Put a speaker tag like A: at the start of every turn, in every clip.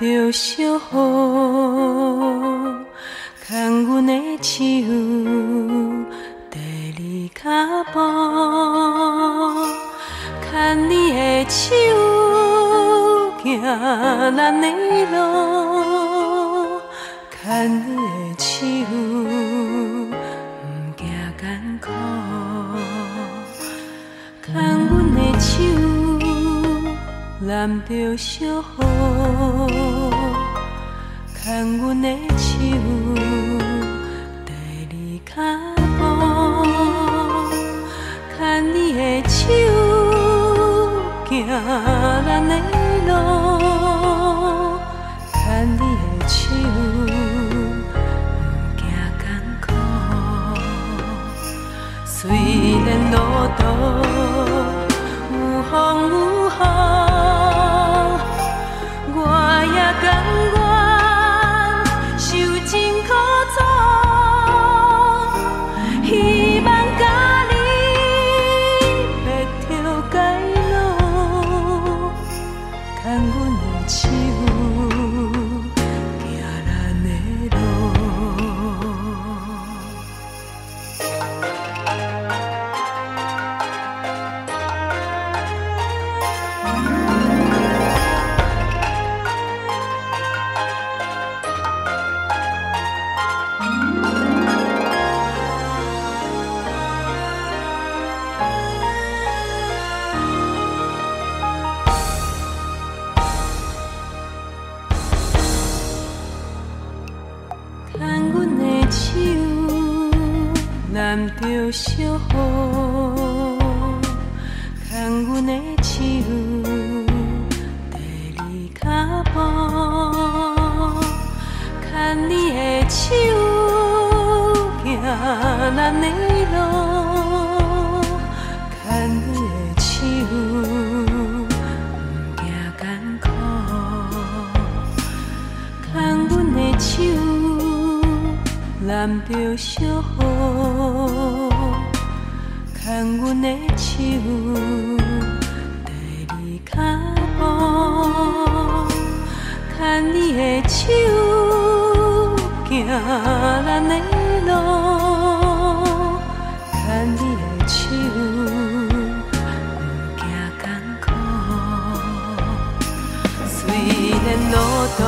A: 揽着小雨，牵阮的手，在你脚步，牵你的手，行咱的路，牵你的手，不惊艰苦，虽然路途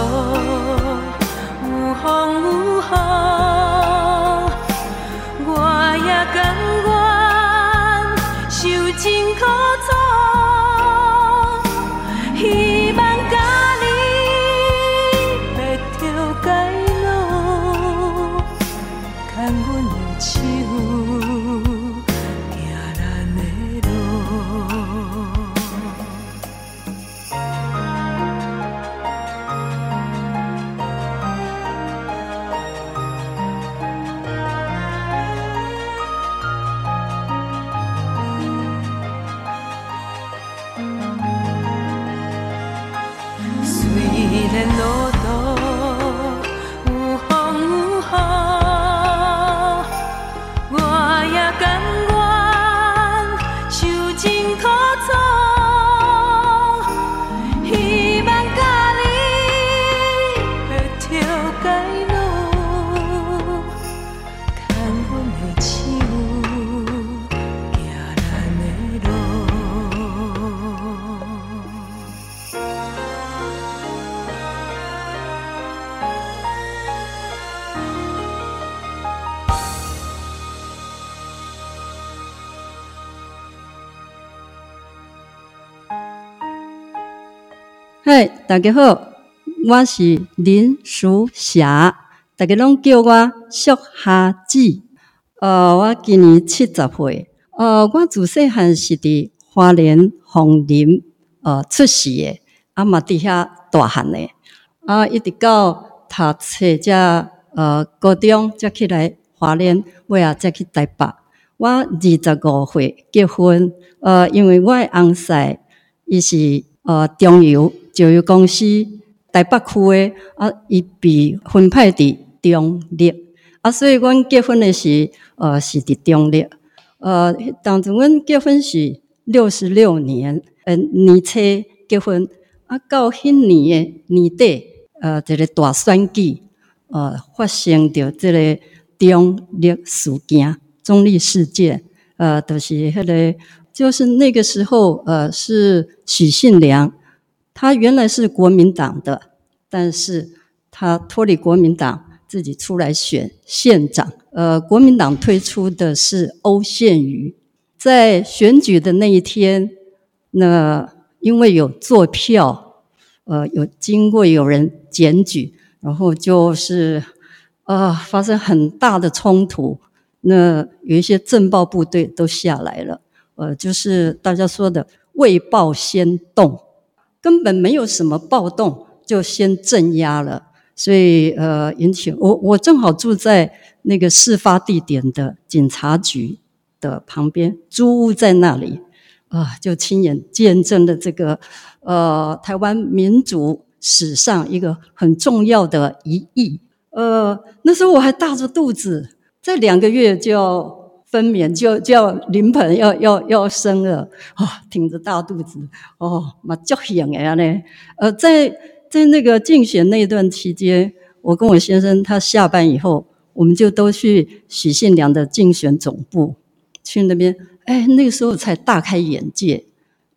B: 大家好，我是林淑霞，大家拢叫我淑霞姊。呃，我今年七十岁。呃，我自细汉是伫花莲凤林呃出世的，啊嘛伫遐大汉的，啊一直到读册才呃高中才起来花莲，尾仔才去台北。我二十五岁结婚，呃，因为我的翁婿伊是呃中油。石油公司台北区的，啊，伊被分派伫中立，啊，所以阮结婚的时，呃，是伫中立，呃，当时阮结婚是六十六年，呃，年初结婚，啊，到迄年的年底，呃，这个大选举，呃，发生着这个中立事件、中立事件，呃，就是迄个，就是那个时候，呃，是许信良，他原来是国民党的，但是他脱离国民党，自己出来选县长，呃，国民党推出的是欧宪瑜，在选举的那一天，那。因为有作票，呃，有经过有人检举，然后就是啊、呃，发生很大的冲突。那有一些政报部队都下来了，呃，就是大家说的未报先动，根本没有什么暴动，就先镇压了。所以呃，引起我我正好住在那个事发地点的警察局的旁边，租屋在那里。啊，就亲眼见证了这个，呃，台湾民主史上一个很重要的一役。呃，那时候我还大着肚子，在两个月就要分娩，就就要临盆，要要要生了。啊、挺着大肚子，哦，嘛叫险呀呢。呃，在在那个竞选那段期间，我跟我先生他下班以后，我们就都去许信良的竞选总部去那边。哎，那个时候才大开眼界，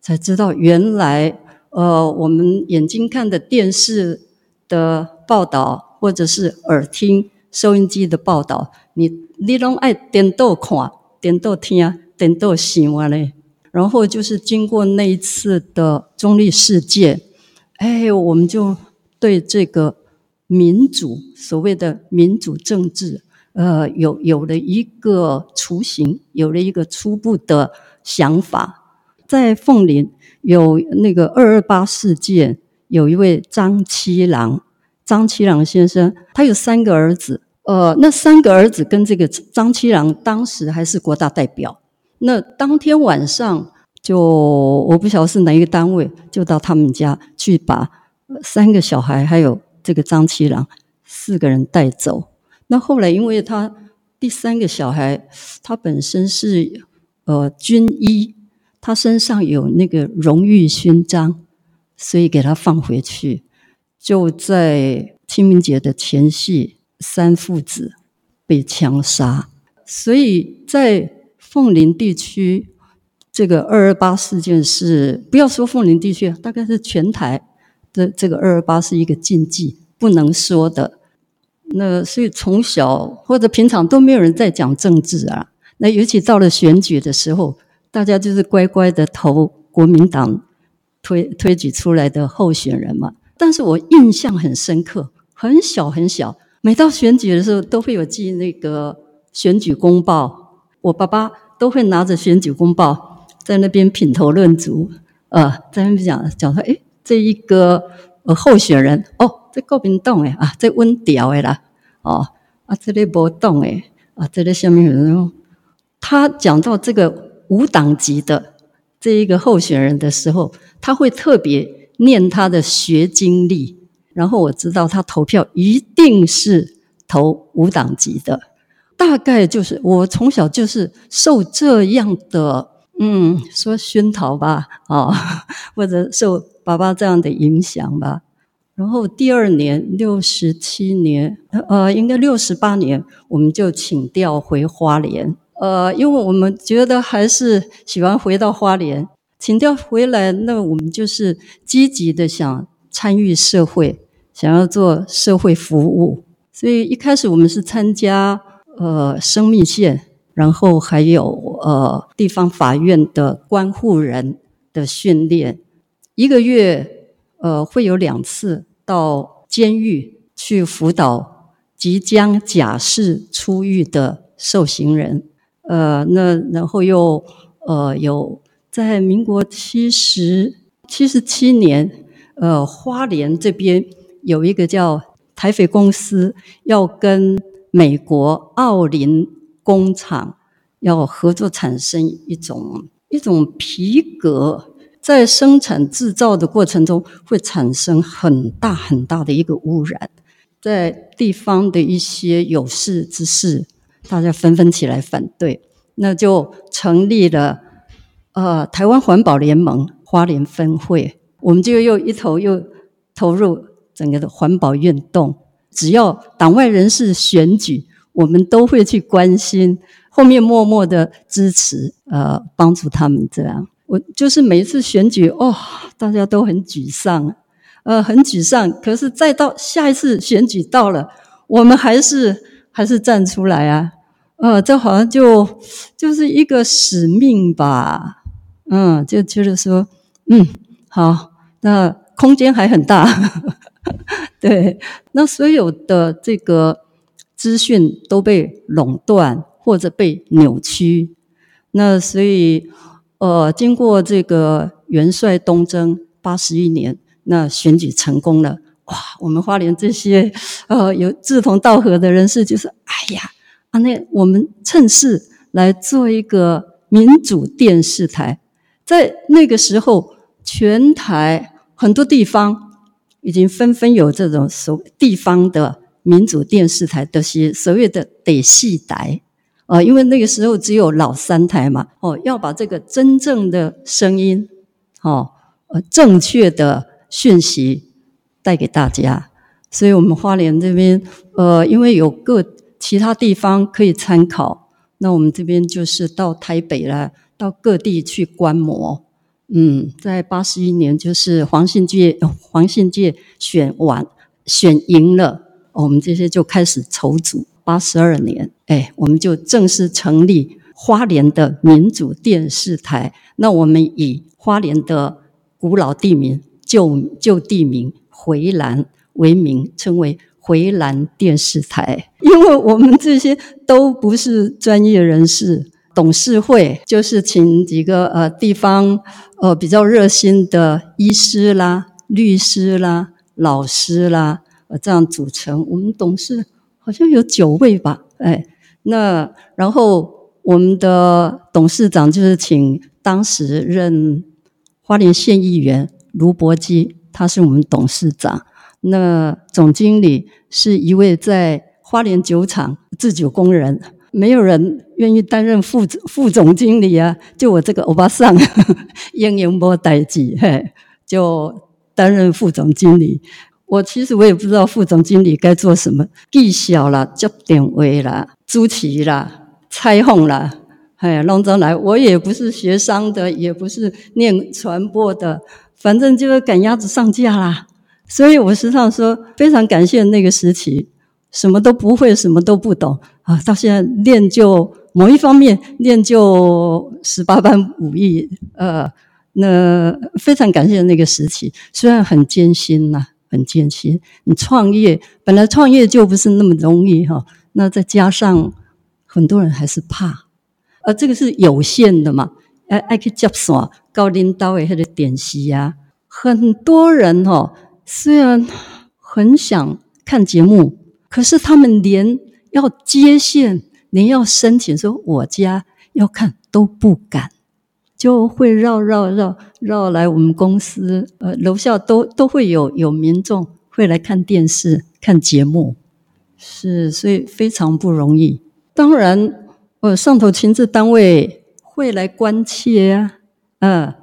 B: 才知道原来，呃，我们眼睛看的电视的报道，或者是耳听收音机的报道，你你拢爱颠倒看、颠倒听、颠倒想啊嘞。然后就是经过那一次的中立事件，哎，我们就对这个民主，所谓的民主政治。呃，有有了一个雏形，有了一个初步的想法。在凤林有那个二二八事件，有一位张七郎，张七郎先生，他有三个儿子。呃，那三个儿子跟这个张七郎当时还是国大代表。那当天晚上就，我不晓得是哪一个单位，就到他们家去把三个小孩还有这个张七郎四个人带走。那后来，因为他第三个小孩，他本身是呃军医，他身上有那个荣誉勋章，所以给他放回去。就在清明节的前夕，三父子被枪杀。所以在凤林地区，这个二二八事件是不要说凤林地区，大概是全台的这个二二八是一个禁忌，不能说的。那所以从小或者平常都没有人在讲政治啊。那尤其到了选举的时候，大家就是乖乖的投国民党推推举出来的候选人嘛。但是我印象很深刻，很小很小，每到选举的时候都会有寄那个选举公报，我爸爸都会拿着选举公报在那边品头论足，呃，在那边讲讲说，诶，这一个呃候选人哦。这国民党诶啊，这温调诶啦，哦啊，这里无党诶啊，这里下面有人，他讲到这个无党籍的这一个候选人的时候，他会特别念他的学经历，然后我知道他投票一定是投无党籍的，大概就是我从小就是受这样的嗯说熏陶吧，啊、或者受爸爸这样的影响吧。然后第二年六十七年，呃，应该六十八年，我们就请调回花莲。呃，因为我们觉得还是喜欢回到花莲，请调回来，那我们就是积极的想参与社会，想要做社会服务。所以一开始我们是参加呃生命线，然后还有呃地方法院的关护人的训练，一个月呃会有两次。到监狱去辅导即将假释出狱的受刑人，呃，那然后又呃有在民国七十七十七年，呃，花莲这边有一个叫台肥公司要跟美国奥林工厂要合作，产生一种一种皮革。在生产制造的过程中，会产生很大很大的一个污染，在地方的一些有识之士，大家纷纷起来反对，那就成立了呃台湾环保联盟花莲分会，我们就又一头又投入整个的环保运动。只要党外人士选举，我们都会去关心，后面默默的支持，呃，帮助他们这样。我就是每一次选举，哦，大家都很沮丧，呃，很沮丧。可是再到下一次选举到了，我们还是还是站出来啊，呃，这好像就就是一个使命吧，嗯，就觉得说，嗯，好，那空间还很大，对，那所有的这个资讯都被垄断或者被扭曲，那所以。呃，经过这个元帅东征八十一年，那选举成功了，哇！我们花莲这些呃有志同道合的人士，就是哎呀，啊，那我们趁势来做一个民主电视台。在那个时候，全台很多地方已经纷纷有这种所地方的民主电视台的些所谓的得戏台。呃，因为那个时候只有老三台嘛，哦，要把这个真正的声音，哦，呃，正确的讯息带给大家，所以我们花莲这边，呃，因为有各其他地方可以参考，那我们这边就是到台北来，到各地去观摩。嗯，在八十一年，就是黄信介，黄信介选完选赢了，我们这些就开始筹组。八十二年，哎，我们就正式成立花莲的民主电视台。那我们以花莲的古老地名旧旧地名回兰为名，称为回兰电视台。因为我们这些都不是专业人士，董事会就是请几个呃地方呃比较热心的医师啦、律师啦、老师啦，呃这样组成我们董事。好像有九位吧，哎，那然后我们的董事长就是请当时任花莲县议员卢伯基，他是我们董事长。那总经理是一位在花莲酒厂制酒工人，没有人愿意担任副副总经理啊，就我这个欧巴桑，英英波代记，嘿，就担任副总经理。我其实我也不知道副总经理该做什么，记小啦、接电话啦、主持啦、采访啦，哎，弄着来。我也不是学商的，也不是念传播的，反正就是赶鸭子上架啦。所以我时常说，非常感谢那个时期，什么都不会，什么都不懂啊，到现在练就某一方面练就十八般武艺，呃，那非常感谢那个时期，虽然很艰辛呐、很艰辛，你创业本来创业就不是那么容易哈，那再加上很多人还是怕，而这个是有限的嘛，哎，爱去接线，高领导的那个电视呀，很多人哈，虽然很想看节目，可是他们连要接线，连要申请说我家要看都不敢。就会绕绕绕绕来我们公司，呃，楼下都都会有有民众会来看电视、看节目，是，所以非常不容易。当然，呃，上头亲自单位会来关切啊，嗯、呃，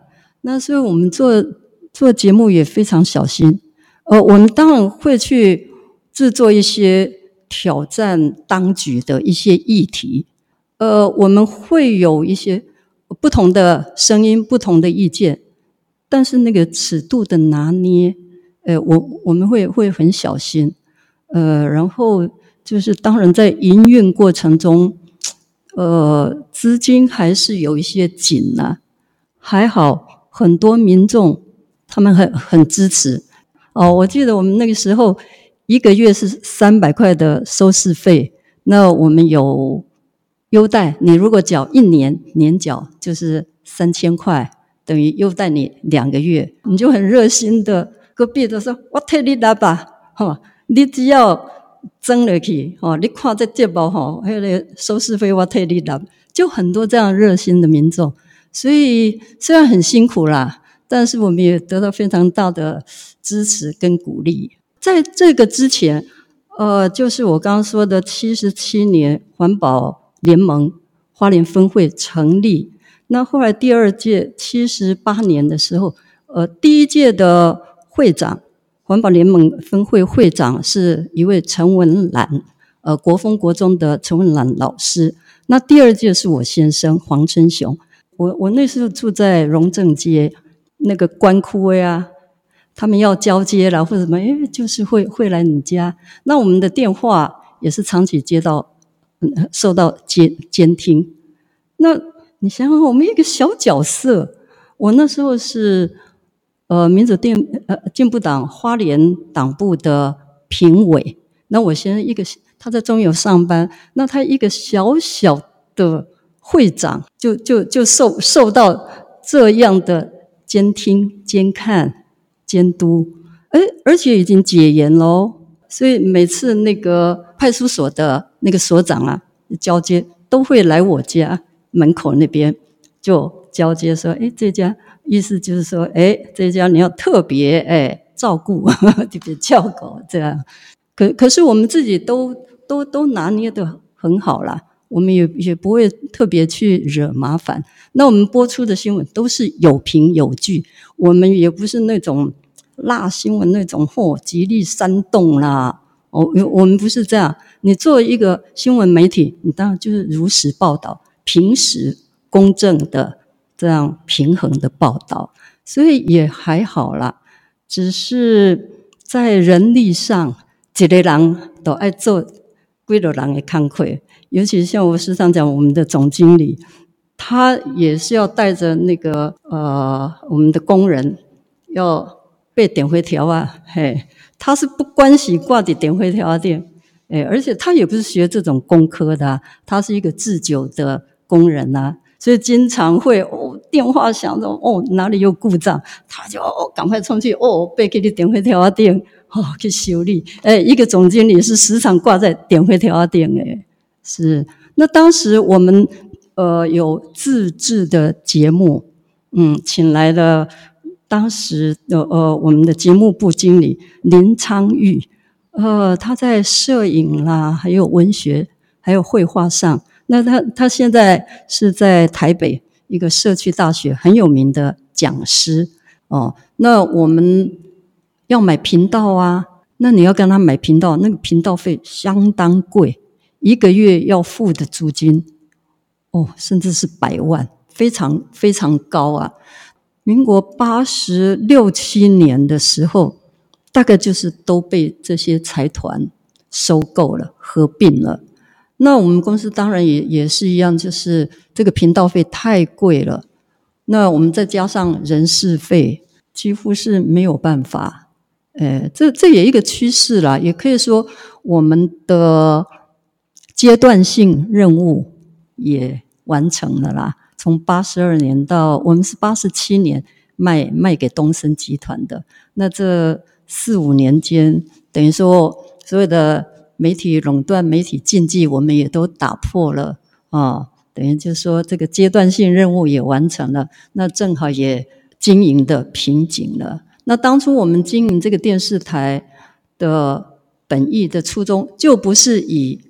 B: 那所以我们做做节目也非常小心。呃，我们当然会去制作一些挑战当局的一些议题，呃，我们会有一些。不同的声音，不同的意见，但是那个尺度的拿捏，呃，我我们会会很小心，呃，然后就是当然在营运过程中，呃，资金还是有一些紧呐、啊，还好很多民众他们很很支持哦。我记得我们那个时候一个月是三百块的收视费，那我们有。优待你，如果缴一年年缴就是三千块，等于优待你两个月，你就很热心的，隔壁的说：“我替你拿吧，哈，你只要争了去，哈，你看这节目，哈，还有那个收视费我替你拿。”就很多这样热心的民众，所以虽然很辛苦啦，但是我们也得到非常大的支持跟鼓励。在这个之前，呃，就是我刚刚说的七十七年环保。联盟花莲分会成立，那后来第二届七十八年的时候，呃，第一届的会长，环保联盟分会会长是一位陈文兰，呃，国风国中的陈文兰老师。那第二届是我先生黄春雄，我我那时候住在荣正街那个关枯呀，他们要交接了或者什么，诶，就是会会来你家。那我们的电话也是长期接到，受到监监听。那你想想，我们一个小角色，我那时候是。呃，民主电呃进步党花莲党部的评委，那我先一个他在中油上班，那他一个小小的会长，就就就受受到这样的监听、监看、监督，哎，而且已经解严喽，所以每次那个派出所的那个所长啊交接，都会来我家门口那边就交接说，哎，这家。意思就是说，哎，这家你要特别哎照顾，特别照顾这样。可可是我们自己都都都拿捏得很好啦，我们也也不会特别去惹麻烦。那我们播出的新闻都是有凭有据，我们也不是那种辣新闻那种或极力煽动啦。哦，我们不是这样。你作为一个新闻媒体，你当然就是如实报道，平实公正的。这样平衡的报道，所以也还好啦。只是在人力上，几个人都爱做几个人的工课，尤其像我时常讲，我们的总经理，他也是要带着那个呃，我们的工人要背点回条啊，嘿，他是不关系挂的点灰条店，哎，而且他也不是学这种工科的，他是一个制酒的工人啊。所以经常会哦，电话响着哦，哪里有故障，他就哦赶快冲去哦，背给你点回调啊电。哦去修理。哎，一个总经理是时常挂在点回调啊电哎，是。那当时我们呃有自制的节目，嗯，请来了当时的呃我们的节目部经理林昌玉，呃他在摄影啦，还有文学，还有绘画上。那他他现在是在台北一个社区大学很有名的讲师哦。那我们要买频道啊，那你要跟他买频道，那个频道费相当贵，一个月要付的租金哦，甚至是百万，非常非常高啊。民国八十六七年的时候，大概就是都被这些财团收购了，合并了。那我们公司当然也也是一样，就是这个频道费太贵了。那我们再加上人事费，几乎是没有办法。诶，这这也一个趋势啦，也可以说我们的阶段性任务也完成了啦。从八十二年到我们是八十七年卖卖给东森集团的，那这四五年间，等于说所有的。媒体垄断、媒体禁忌，我们也都打破了啊！等于就是说，这个阶段性任务也完成了，那正好也经营的瓶颈了。那当初我们经营这个电视台的本意的初衷，就不是以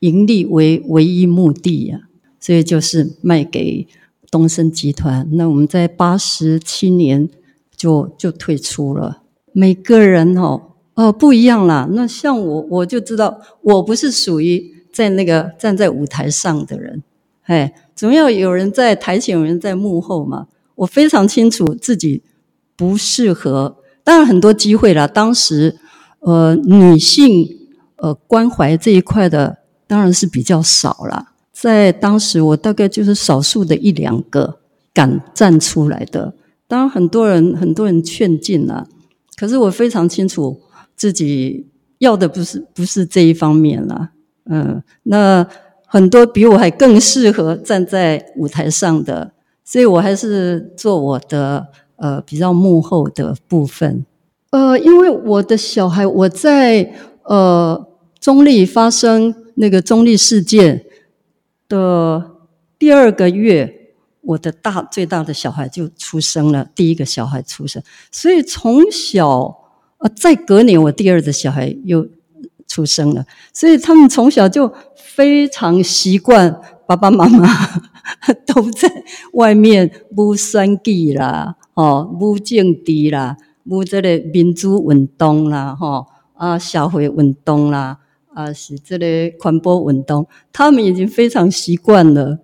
B: 盈利为唯一目的呀，所以就是卖给东森集团。那我们在八十七年就就退出了。每个人哦。哦，不一样啦。那像我，我就知道我不是属于在那个站在舞台上的人，哎，总要有人在台前，有人在幕后嘛。我非常清楚自己不适合。当然很多机会啦，当时呃女性呃关怀这一块的当然是比较少啦。在当时我大概就是少数的一两个敢站出来的。当然很多人很多人劝进了，可是我非常清楚。自己要的不是不是这一方面啦，嗯，那很多比我还更适合站在舞台上的，所以我还是做我的呃比较幕后的部分。呃，因为我的小孩，我在呃中立发生那个中立事件的第二个月，我的大最大的小孩就出生了，第一个小孩出生，所以从小。啊，再隔年，我第二的小孩又出生了，所以他们从小就非常习惯爸爸妈妈 都在外面不算计啦，哦，无政治啦，无这个民主运动啦，吼啊，社会运动啦，啊，是这个环保运动，他们已经非常习惯了，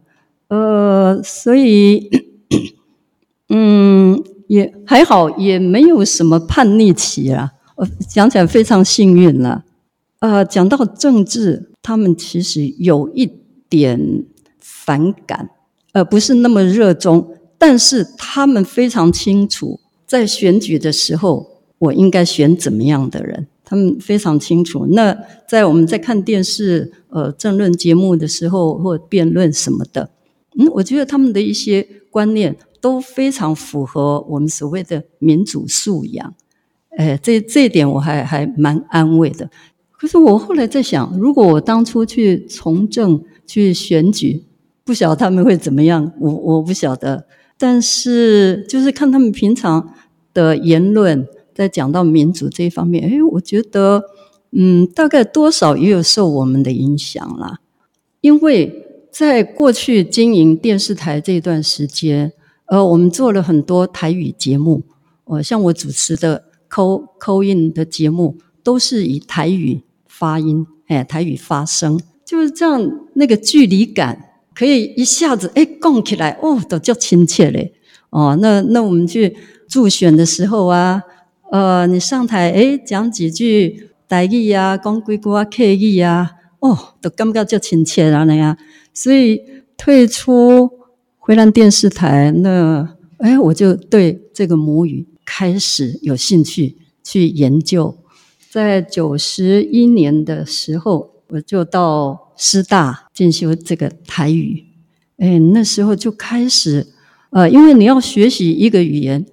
B: 呃，所以，嗯，也还好，也没有什么叛逆期啦，我讲起来非常幸运了。呃，讲到政治，他们其实有一点反感，呃，不是那么热衷。但是他们非常清楚，在选举的时候，我应该选怎么样的人。他们非常清楚。那在我们在看电视、呃，政论节目的时候，或辩论什么的，嗯，我觉得他们的一些观念都非常符合我们所谓的民主素养。哎，这这一点我还还蛮安慰的。可是我后来在想，如果我当初去从政去选举，不晓得他们会怎么样。我我不晓得。但是，就是看他们平常的言论，在讲到民主这一方面，诶，我觉得，嗯，大概多少也有受我们的影响啦。因为在过去经营电视台这段时间，呃，我们做了很多台语节目，呃，像我主持的 call call in 的节目，都是以台语发音，哎，台语发声，就是这样，那个距离感。可以一下子哎，讲起来哦，都叫亲切嘞哦。那那我们去助选的时候啊，呃，你上台哎，讲几句台语呀，讲几句啊客语呀，哦，都感觉叫亲切了那样。所以退出回来电视台，那哎，我就对这个母语开始有兴趣去研究。在九十一年的时候，我就到。师大进修这个台语，哎，那时候就开始呃因为你要学习一个语言，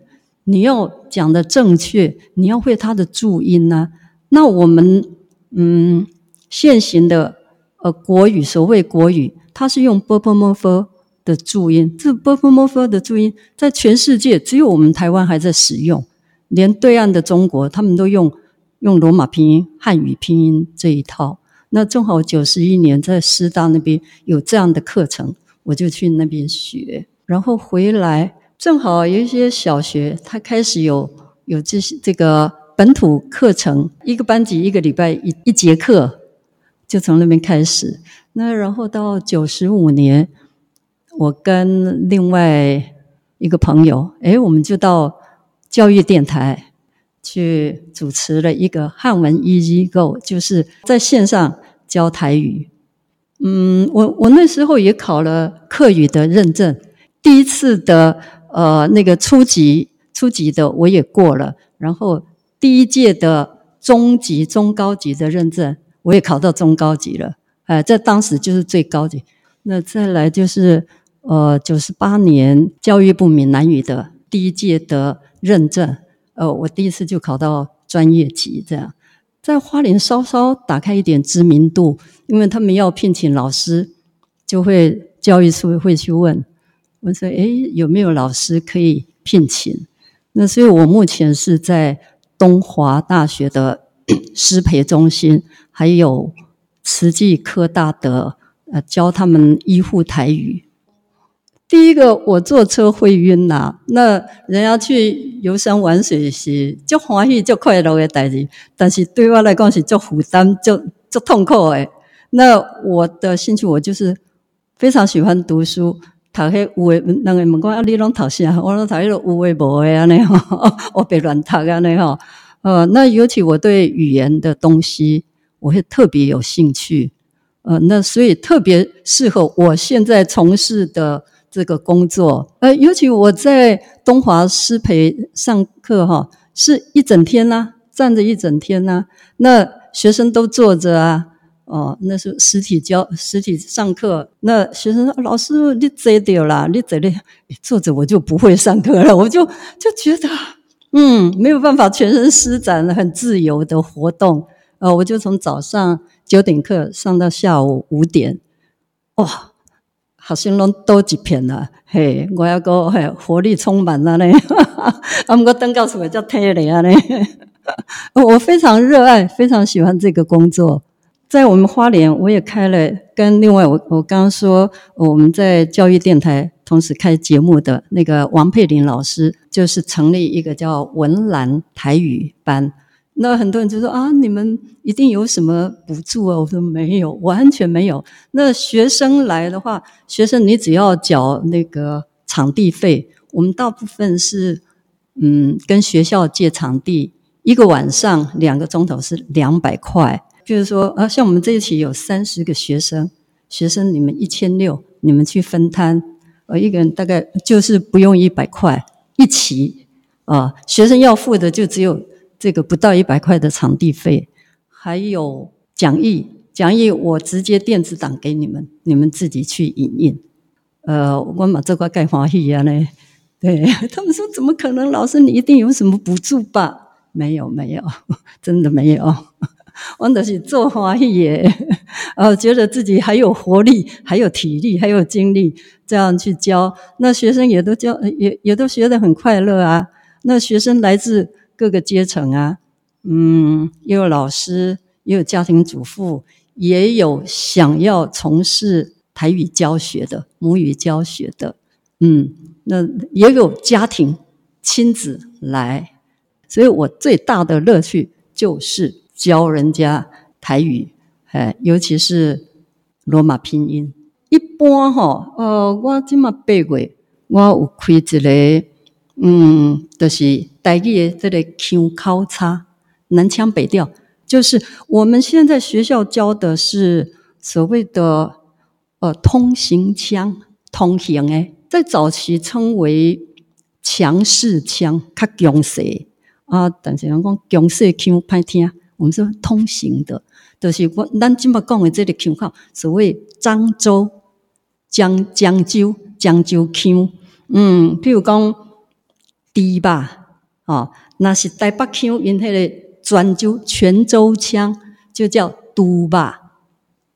B: 你要讲的正确，你要会它的注音呐，那我们嗯现行的呃国语，所谓国语，它是用波波摩佛的注音，这波波摩佛的注音在全世界只有我们台湾还在使用，连对岸的中国，他们都用用罗马拼音、汉语拼音这一套。那正好九十一年在师大那边有这样的课程，我就去那边学，然后回来正好有一些小学，他开始有有这些这个本土课程，一个班级一个礼拜一一节课，就从那边开始。那然后到九十五年，我跟另外一个朋友，诶，我们就到教育电台。去主持了一个汉文 Easy Go，就是在线上教台语。嗯，我我那时候也考了客语的认证，第一次的呃那个初级初级的我也过了，然后第一届的中级中高级的认证我也考到中高级了，呃，在当时就是最高级。那再来就是呃九十八年教育部闽南语的第一届的认证。呃，我第一次就考到专业级，这样在花莲稍稍打开一点知名度，因为他们要聘请老师，就会教育处会去问，我说：“诶，有没有老师可以聘请？”那所以我目前是在东华大学的 师培中心，还有慈济科大的呃教他们医护台语。第一个，我坐车会晕呐、那人家去游山玩水时，就欢喜、就快乐的代志，但是对我来讲是足负担、足足痛苦诶。那我的兴趣，我就是非常喜欢读书。读迄有诶，人个问我，你拢读啥？我拢读迄个有诶无诶安尼吼，我别乱读安尼吼。呃，那尤其我对语言的东西，我会特别有兴趣。呃，那所以特别适合我现在从事的。这个工作，呃，尤其我在东华师培上课哈，是一整天呐、啊，站着一整天呐、啊，那学生都坐着啊，哦，那是实体教实体上课，那学生说老师你坐掉了，你坐的坐着我就不会上课了，我就就觉得嗯没有办法全身施展很自由的活动，呃，我就从早上九点课上到下午五点，哇。好像拢多一片了，嘿，我要个嘿活力充满了呢。啊，不过登高处也叫太累啊呢。我非常热爱，非常喜欢这个工作。在我们花莲，我也开了跟另外我我刚刚说我们在教育电台同时开节目的那个王佩玲老师，就是成立一个叫文兰台语班。那很多人就说啊，你们一定有什么补助啊？我说没有，完全没有。那学生来的话，学生你只要缴那个场地费，我们大部分是嗯跟学校借场地，一个晚上两个钟头是两百块。就是说啊，像我们这一期有三十个学生，学生你们一千六，你们去分摊，呃，一个人大概就是不用一百块一期啊，学生要付的就只有。这个不到一百块的场地费，还有讲义，讲义我直接电子档给你们，你们自己去影印。呃，我把这块盖华语啊呢，对 他们说怎么可能？老师你一定有什么补助吧？没有没有，真的没有。我都是做华语耶，呃，觉得自己还有活力，还有体力，还有精力，这样去教，那学生也都教，也也都学得很快乐啊。那学生来自。各个阶层啊，嗯，也有老师，也有家庭主妇，也有想要从事台语教学的、母语教学的，嗯，那也有家庭亲子来，所以我最大的乐趣就是教人家台语，哎，尤其是罗马拼音。一般哈，呃，我今嘛八月，我有开一个，嗯，就是。台语的这个腔口差，南腔北调，就是我们现在学校教的是所谓的呃通行腔，通行诶，在早期称为强势腔，较强势。啊，但是人讲强势腔歹听，我们说通行的，就是我咱今麦讲的这个腔口，所谓漳州、江江州、江州腔，嗯，譬如讲猪吧。哦，那是台北腔，因迄个泉州泉州腔就叫猪吧。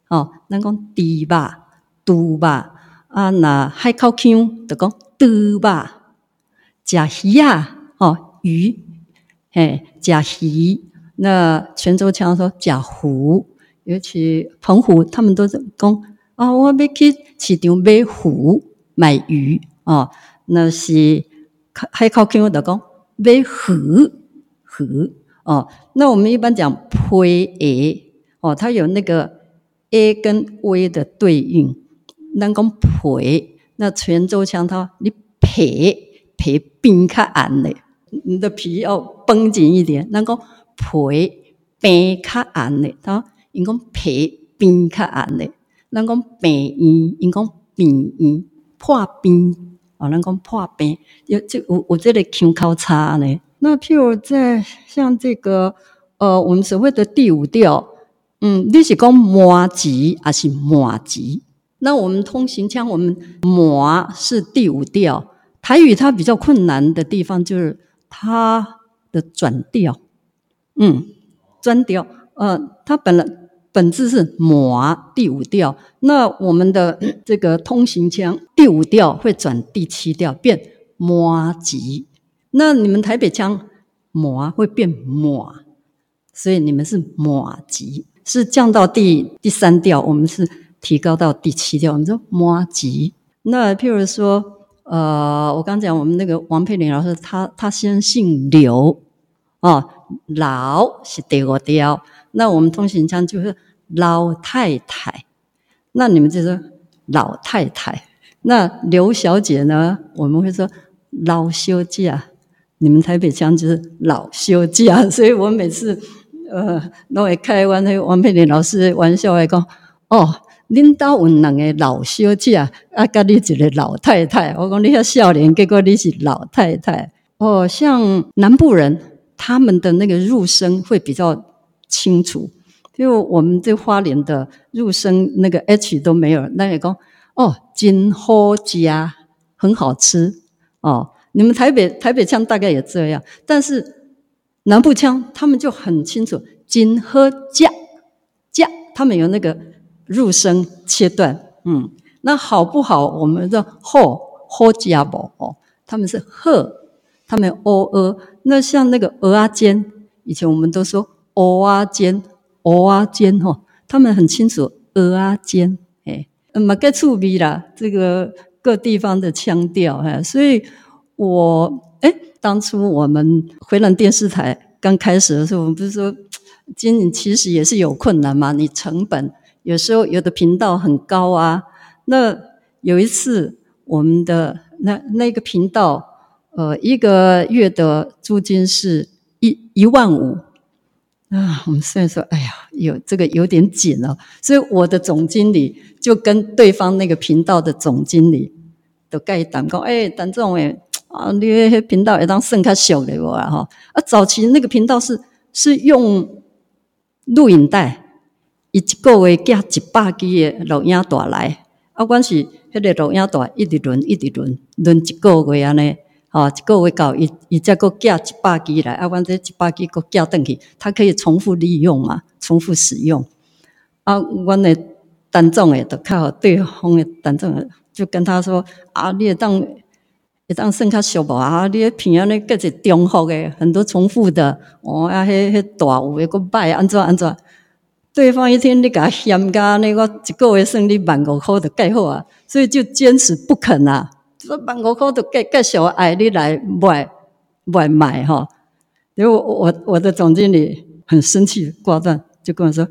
B: 哦，咱讲猪吧，猪吧。啊，那海口腔就讲猪吧。食鱼啊，哦，鱼，嘿，食鱼。那泉州腔说食湖，尤其澎湖，他们都是讲啊，我要去市场买湖买鱼。哦，那是海口腔就讲。买河河哦，那我们一般讲批 a 哦，它有那个 a 跟 v 的对应。咱讲皮，那泉州腔它你皮皮冰较硬嘞，你的皮要绷紧一点。咱讲皮冰较硬嘞，它因讲皮冰较硬嘞。咱讲冰硬，因讲冰硬破冰。好，咱讲破病，有这我我这里腔口差呢。那譬如在像这个呃，我们所谓的第五调，嗯，你是讲麻糬还是麻糬？那我们通行腔，我们麻是第五调。台语它比较困难的地方就是它的转调，嗯，转调，呃，它本来。本质是麻第五调，那我们的这个通行腔第五调会转第七调变麻糬，那你们台北腔麻会变麻，所以你们是麻糬，是降到第第三调，我们是提高到第七调，我们说麻糬。那譬如说，呃，我刚讲我们那个王佩玲老师，他他先姓刘，哦，老是第五调。那我们通行腔就是老太太，那你们就说老太太。那刘小姐呢？我们会说老小姐。你们台北腔就是老小姐。所以我每次呃，都会开玩笑，王佩玲老师玩笑来讲：哦，恁家有两个老小姐，啊，跟你一个老太太。我讲你遐少年，结果你是老太太。哦，像南部人，他们的那个入声会比较。清楚，就我们这花莲的入声那个 H 都没有，那也讲哦，真好吃，很好吃哦。你们台北台北腔大概也这样，但是南部腔他们就很清楚，真好吃，吃，他们有那个入声切断，嗯，那好不好？我们说好好吃不哦，他们是呵，他们哦呃，那像那个蚵仔煎，以前我们都说。蚵啊煎，蚵啊煎吼，他们很清楚蚵仔煎，哎，蛮个趣味啦。这个各地方的腔调哈，所以我哎，当初我们回南电视台刚开始的时候，我们不是说经营其实也是有困难嘛，你成本有时候有的频道很高啊。那有一次我们的那那个频道，呃，一个月的租金是一一万五。啊，我们虽然说，哎呀，有这个有点紧了，所以我的总经理就跟对方那个频道的总经理都盖谈讲，哎，陈总诶，啊，你那频道会当算较小的我哈，啊，早期那个频道是是用录影带，一个月寄一百支的录影带来，啊，关系迄个录影带一直轮一直轮，轮一个月安尼。哦，一个月到伊伊再个寄一百支来，啊，阮这一百支个寄转去，它可以重复利用嘛，重复使用。啊，阮的陈总诶，就较好对方的陈总，就跟他说：啊，你当会当算较俗无啊？你迄片安尼个是重复诶，很多重复的。哦，啊，迄迄大有诶，阁歹安怎安怎？对方一听你甲嫌甲那个一个月算你万五箍就盖好啊，所以就坚持不肯啊。说万五块都介介绍爱你来买买卖哈，因为我我我的总经理很生气挂断，就跟我说：“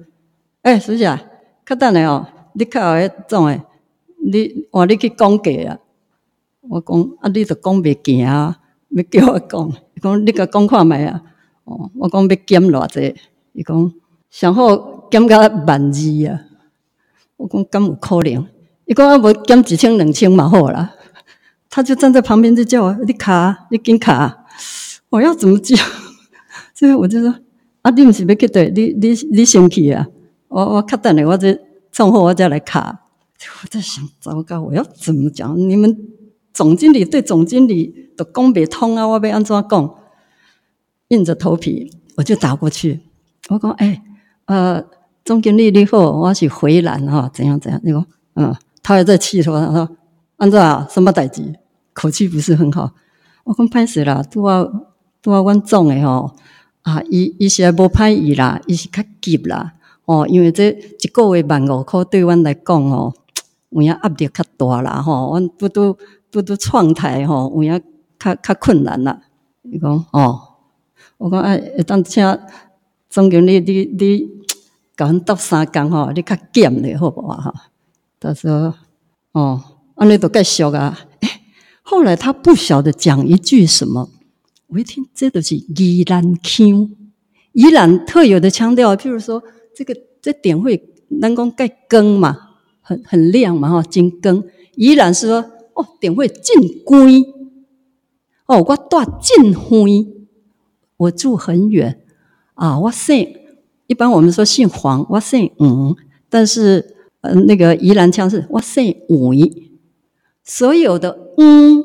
B: 哎、欸，师姐，较等下哦，你较有迄种诶，你换你去讲价啊。”我讲啊，你着讲袂行啊，要叫我讲，伊讲你甲讲看觅啊。哦，我讲要减偌济，伊讲上好减到万二啊。我讲敢有可能？伊讲啊，无减一千两千嘛好啦。他就站在旁边就叫我，你卡，你紧卡，我要怎么叫？所以我就说，啊，你不是要去对，你你你先去啊，我我卡等你，我再从后我再来卡。我在想，糟糕，我要怎么讲？你们总经理对总经理都讲不通啊，我要安怎讲？硬着头皮，我就打过去。我讲，哎、呃，总经理你好，我是回南哈，怎样怎样？你说，嗯，他还在气头上说，安怎啊？什么代志？口气不是很好，我讲歹势啦，拄啊拄啊，阮总诶吼啊，伊伊是无歹意啦，伊是较急啦，哦，因为这一个月万五块对阮来讲吼，有影压力较大啦，吼，阮拄拄拄拄创台吼，有影较较困难啦。伊讲哦，我讲哎，当请总经理你你甲阮斗三工吼，你较减咧好无啊？哈，他说哦，安尼都介俗啊。后来他不晓得讲一句什么，我一听这都是宜兰腔，宜兰特有的腔调。譬如说，这个这点会能够盖更嘛，很很亮嘛哈，金更。宜兰是说哦，点会近光，哦，我住近远，我住很远啊。我姓一般我们说姓黄，我姓吴，但是呃那个宜兰腔是我姓吴。所有的嗯，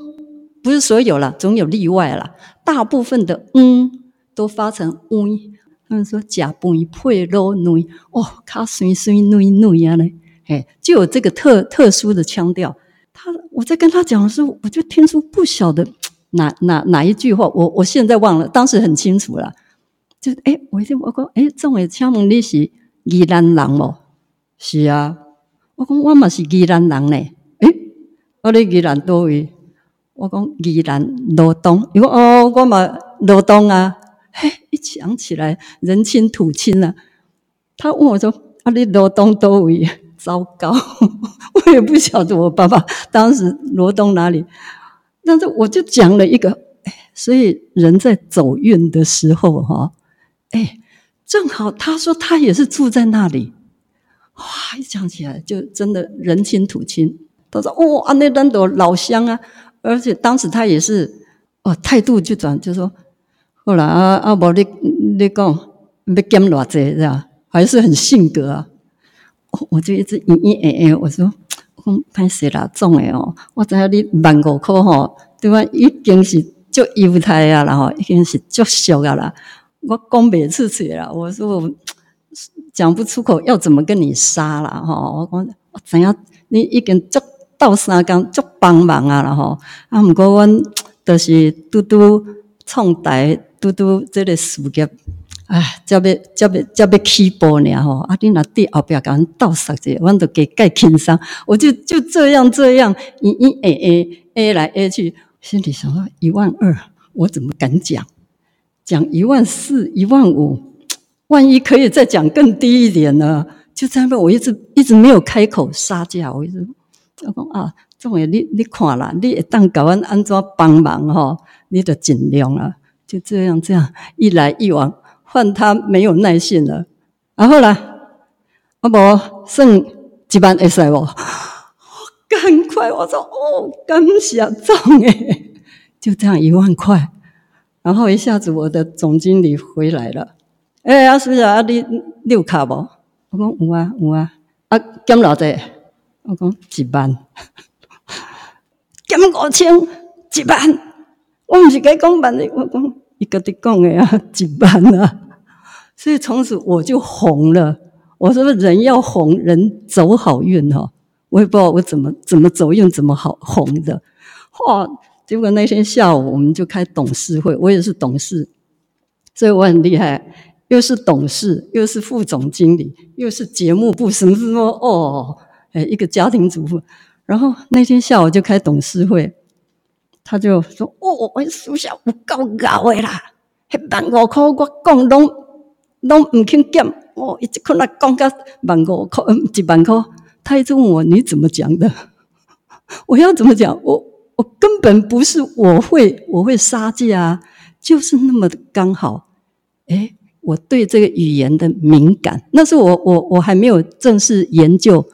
B: 不是所有了，总有例外了。大部分的嗯都发成嗯。他们说假不配啰女哦，卡水水女女啊嘞，哎，就有这个特特殊的腔调。他我在跟他讲的时候，我就听出不晓得哪哪哪一句话，我我现在忘了，当时很清楚了。就哎，我一听我讲哎，这位请问你是宜兰人哦？是啊，我讲我嘛是宜兰人呢。我咧宜兰多位，我讲宜兰罗东，伊讲哦，我嘛罗东啊，嘿，一想起来人亲土亲啊。他问我说：“啊，你罗东多位？”糟糕，我也不晓得我爸爸当时罗东哪里。但是我就讲了一个，哎，所以人在走运的时候，哈，哎，正好他说他也是住在那里，哇，一讲起来就真的人亲土亲。他说：“哦，啊，那单都老乡啊，而且当时他也是哦，态度就转，就说后来啊啊，无你你讲要减偌济是吧？还是很性格啊。哦、我就一直嘤嘤哎哎，我说我讲歹势啦，总诶哦，我知影你万五块吼，对吧？已经是足优待啊，然后已经是足俗啊啦。我讲袂出嘴啦，我说我讲不出口，要怎么跟你杀啦？哈，我讲我怎样？你已经足。”到三工足帮忙啊，然后啊，毋过阮 都是拄拄创台，拄拄这个事业哎，才要才要才要起步呢吼！啊，你若伫后壁甲阮斗杀者，阮著加盖轻松。我就就这样这样，一一 A A A 来 A 去，心里想说一万二，我怎么敢讲？讲一万四、一万五，万一可以再讲更低一点呢？就这样，我一直一直没有开口杀价，我一直我讲啊，这位你你看啦，你会当甲阮安怎帮忙吼？你就尽量啊，就这样这样一来一往。换他没有耐性了，然后呢，阿伯剩几万会使不？赶快我说哦，感谢总诶，就这样一万块，然后一下子我的总经理回来了，哎，阿叔啊，你你有卡不？我讲有啊有啊，啊减偌济？我讲一万，减五千一万，我唔是该讲万的，我讲。一个的讲的啊，一万啊，所以从此我就红了。我说人要红，人走好运哈。我也不知道我怎么怎么走运，怎么好红的。哇！结果那天下午我们就开董事会，我也是董事，所以我很厉害，又是董事，又是副总经理，又是节目部什么什么哦，哎，一个家庭主妇。然后那天下午就开董事会。他就说：“哦，我属下有够牛的啦！迄万五块我讲拢拢唔肯减，哦，一直困来讲个万五块，一万块。他一直问我你怎么讲的？我要怎么讲？我我根本不是我会我会杀价啊，就是那么刚好。诶，我对这个语言的敏感，那是我我我还没有正式研究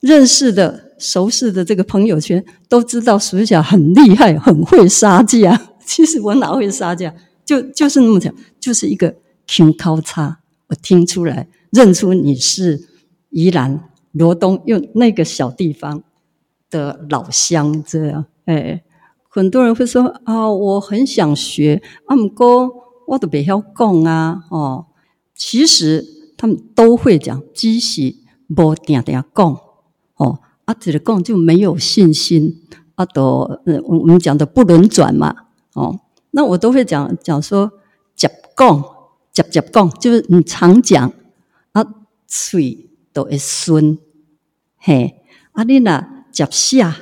B: 认识的。”熟识的这个朋友圈都知道，鼠小很厉害，很会杀价。其实我哪会杀价，就就是那么讲，就是一个 Q 口差，我听出来，认出你是宜兰罗东，用那个小地方的老乡，这样。哎，很多人会说啊、哦，我很想学，啊，不过我都袂晓讲啊，哦，其实他们都会讲，只是无定定讲，啊，这个讲就没有信心，啊，都，嗯，我们讲的不轮转嘛，哦，那我都会讲讲说，接讲，接接讲，就是你常讲，啊，嘴都会顺，嘿，啊，你若接下，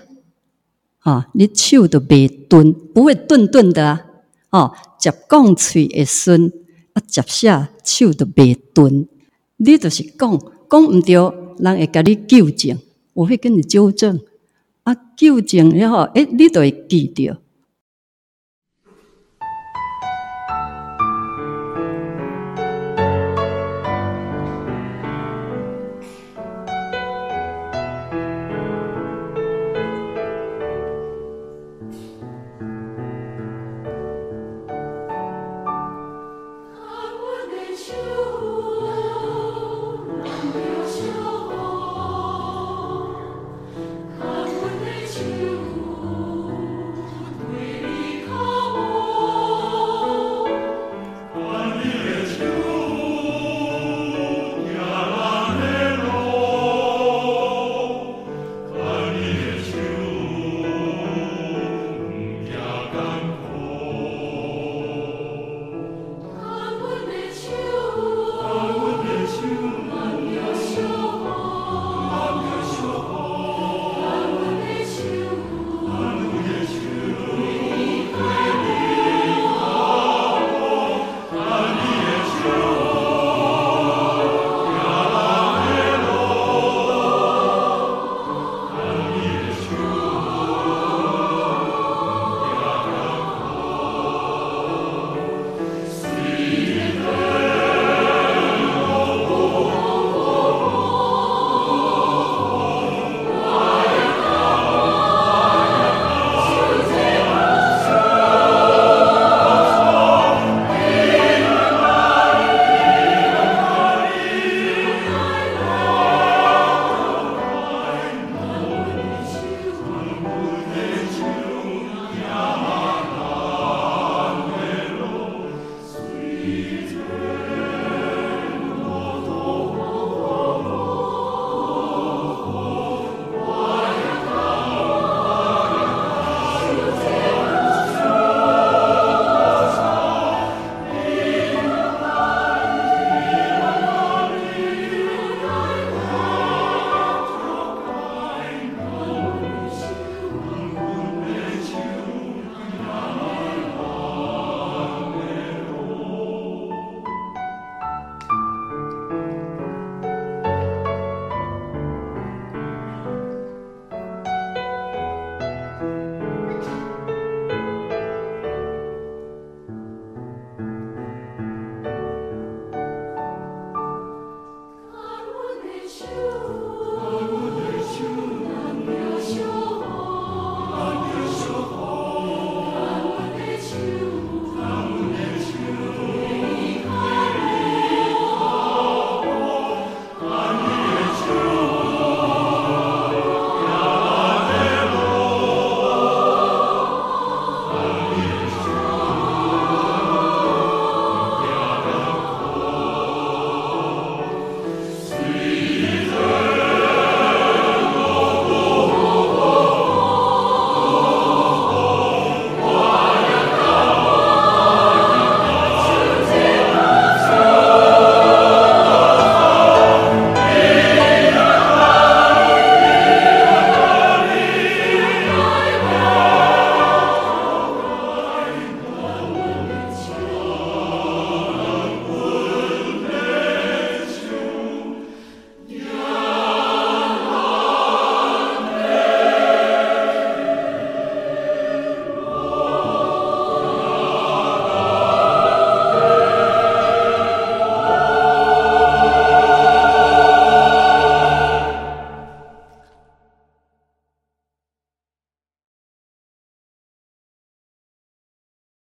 B: 啊，你手都袂钝，不会顿顿的啊，哦，接讲嘴会顺，啊，接下手都袂钝，你就是讲，讲唔对，人会甲你纠正。我会跟你纠正。啊，纠正了后，诶，你都会记得，